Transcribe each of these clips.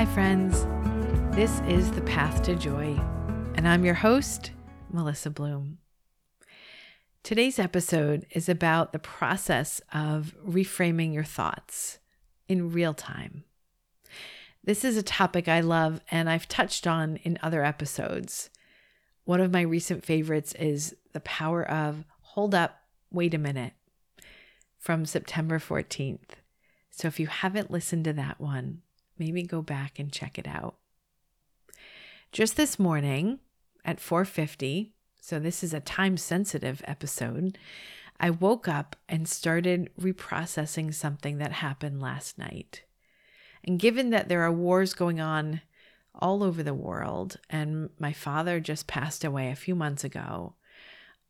Hi, friends. This is The Path to Joy, and I'm your host, Melissa Bloom. Today's episode is about the process of reframing your thoughts in real time. This is a topic I love and I've touched on in other episodes. One of my recent favorites is The Power of Hold Up, Wait a Minute from September 14th. So if you haven't listened to that one, maybe go back and check it out. Just this morning at 4:50, so this is a time sensitive episode, I woke up and started reprocessing something that happened last night. And given that there are wars going on all over the world and my father just passed away a few months ago,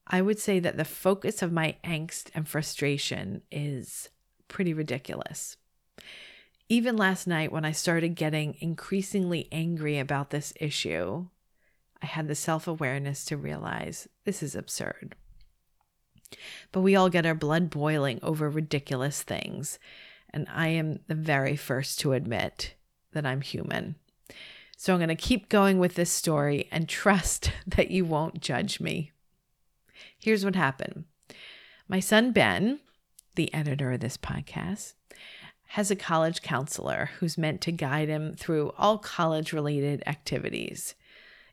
I would say that the focus of my angst and frustration is pretty ridiculous. Even last night, when I started getting increasingly angry about this issue, I had the self awareness to realize this is absurd. But we all get our blood boiling over ridiculous things. And I am the very first to admit that I'm human. So I'm going to keep going with this story and trust that you won't judge me. Here's what happened my son Ben, the editor of this podcast, has a college counselor who's meant to guide him through all college related activities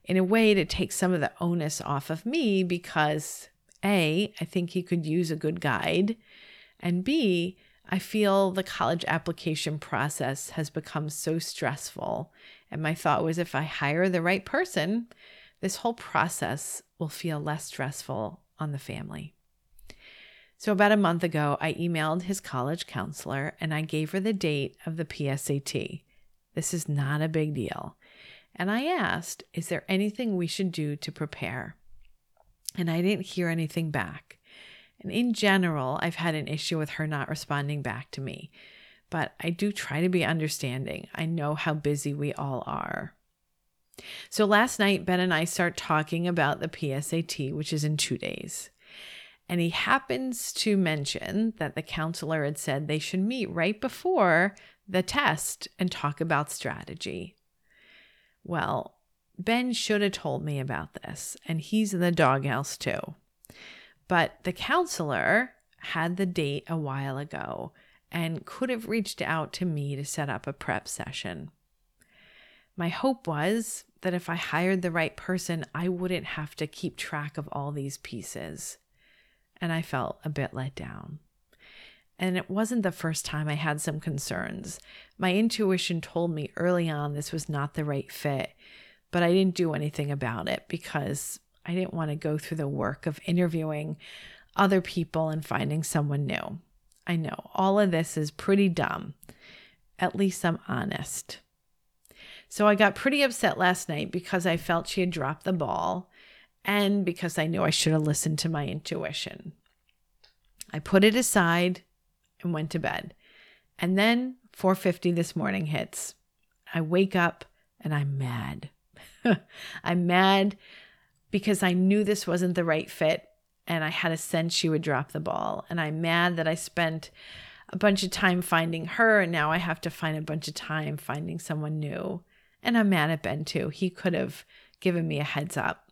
in a way to take some of the onus off of me because A, I think he could use a good guide, and B, I feel the college application process has become so stressful. And my thought was if I hire the right person, this whole process will feel less stressful on the family. So, about a month ago, I emailed his college counselor and I gave her the date of the PSAT. This is not a big deal. And I asked, Is there anything we should do to prepare? And I didn't hear anything back. And in general, I've had an issue with her not responding back to me. But I do try to be understanding. I know how busy we all are. So last night, Ben and I start talking about the PSAT, which is in two days. And he happens to mention that the counselor had said they should meet right before the test and talk about strategy. Well, Ben should have told me about this, and he's in the doghouse too. But the counselor had the date a while ago and could have reached out to me to set up a prep session. My hope was that if I hired the right person, I wouldn't have to keep track of all these pieces and I felt a bit let down. And it wasn't the first time I had some concerns. My intuition told me early on this was not the right fit, but I didn't do anything about it because I didn't want to go through the work of interviewing other people and finding someone new. I know all of this is pretty dumb. At least I'm honest. So I got pretty upset last night because I felt she had dropped the ball and because I knew I should have listened to my intuition. I put it aside and went to bed. And then 4:50 this morning hits. I wake up and I'm mad. I'm mad because I knew this wasn't the right fit and I had a sense she would drop the ball. And I'm mad that I spent a bunch of time finding her and now I have to find a bunch of time finding someone new. And I'm mad at Ben too. He could have given me a heads up.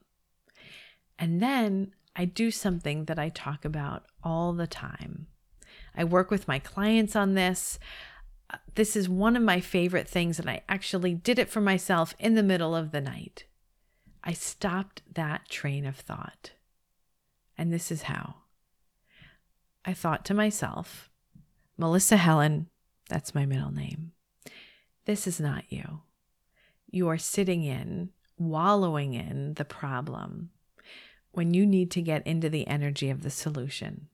And then I do something that I talk about all the time. I work with my clients on this. Uh, this is one of my favorite things, and I actually did it for myself in the middle of the night. I stopped that train of thought. And this is how I thought to myself, Melissa Helen, that's my middle name. This is not you. You are sitting in, wallowing in the problem when you need to get into the energy of the solution.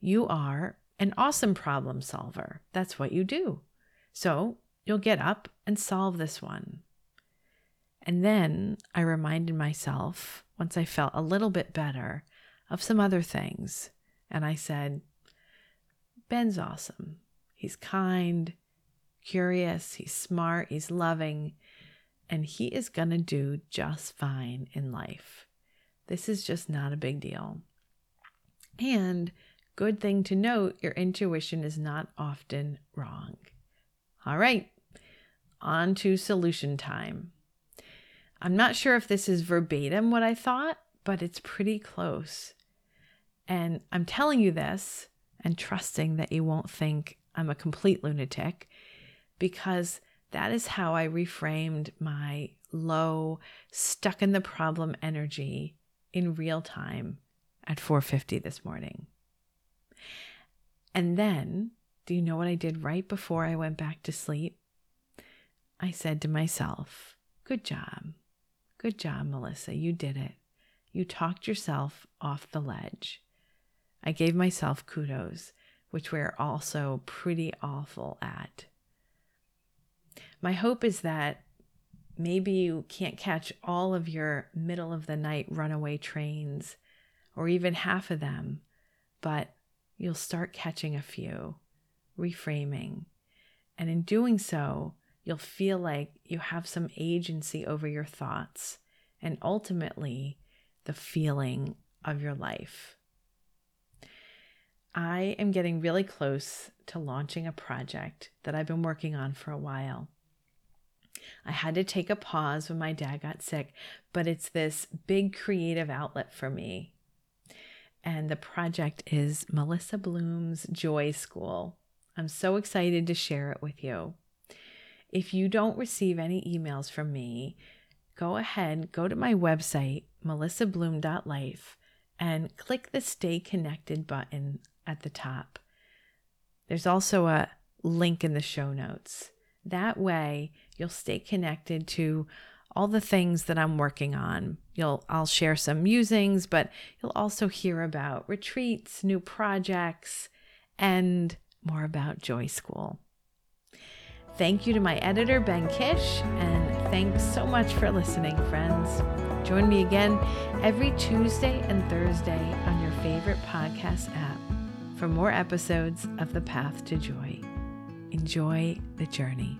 You are an awesome problem solver. That's what you do. So you'll get up and solve this one. And then I reminded myself, once I felt a little bit better, of some other things. And I said, Ben's awesome. He's kind, curious, he's smart, he's loving, and he is going to do just fine in life. This is just not a big deal. And good thing to note your intuition is not often wrong. All right, on to solution time. I'm not sure if this is verbatim what I thought, but it's pretty close. And I'm telling you this and trusting that you won't think I'm a complete lunatic because that is how I reframed my low, stuck in the problem energy in real time at 4:50 this morning. And then, do you know what I did right before I went back to sleep? I said to myself, "Good job. Good job, Melissa. You did it. You talked yourself off the ledge." I gave myself kudos, which we're also pretty awful at. My hope is that maybe you can't catch all of your middle of the night runaway trains or even half of them, but you'll start catching a few, reframing. And in doing so, you'll feel like you have some agency over your thoughts and ultimately the feeling of your life. I am getting really close to launching a project that I've been working on for a while. I had to take a pause when my dad got sick, but it's this big creative outlet for me. And the project is Melissa Bloom's Joy School. I'm so excited to share it with you. If you don't receive any emails from me, go ahead, go to my website, melissabloom.life, and click the Stay Connected button at the top. There's also a link in the show notes. That way, you'll stay connected to all the things that I'm working on. You'll I'll share some musings, but you'll also hear about retreats, new projects, and more about Joy School. Thank you to my editor, Ben Kish, and thanks so much for listening, friends. Join me again every Tuesday and Thursday on your favorite podcast app for more episodes of The Path to Joy. Enjoy the journey.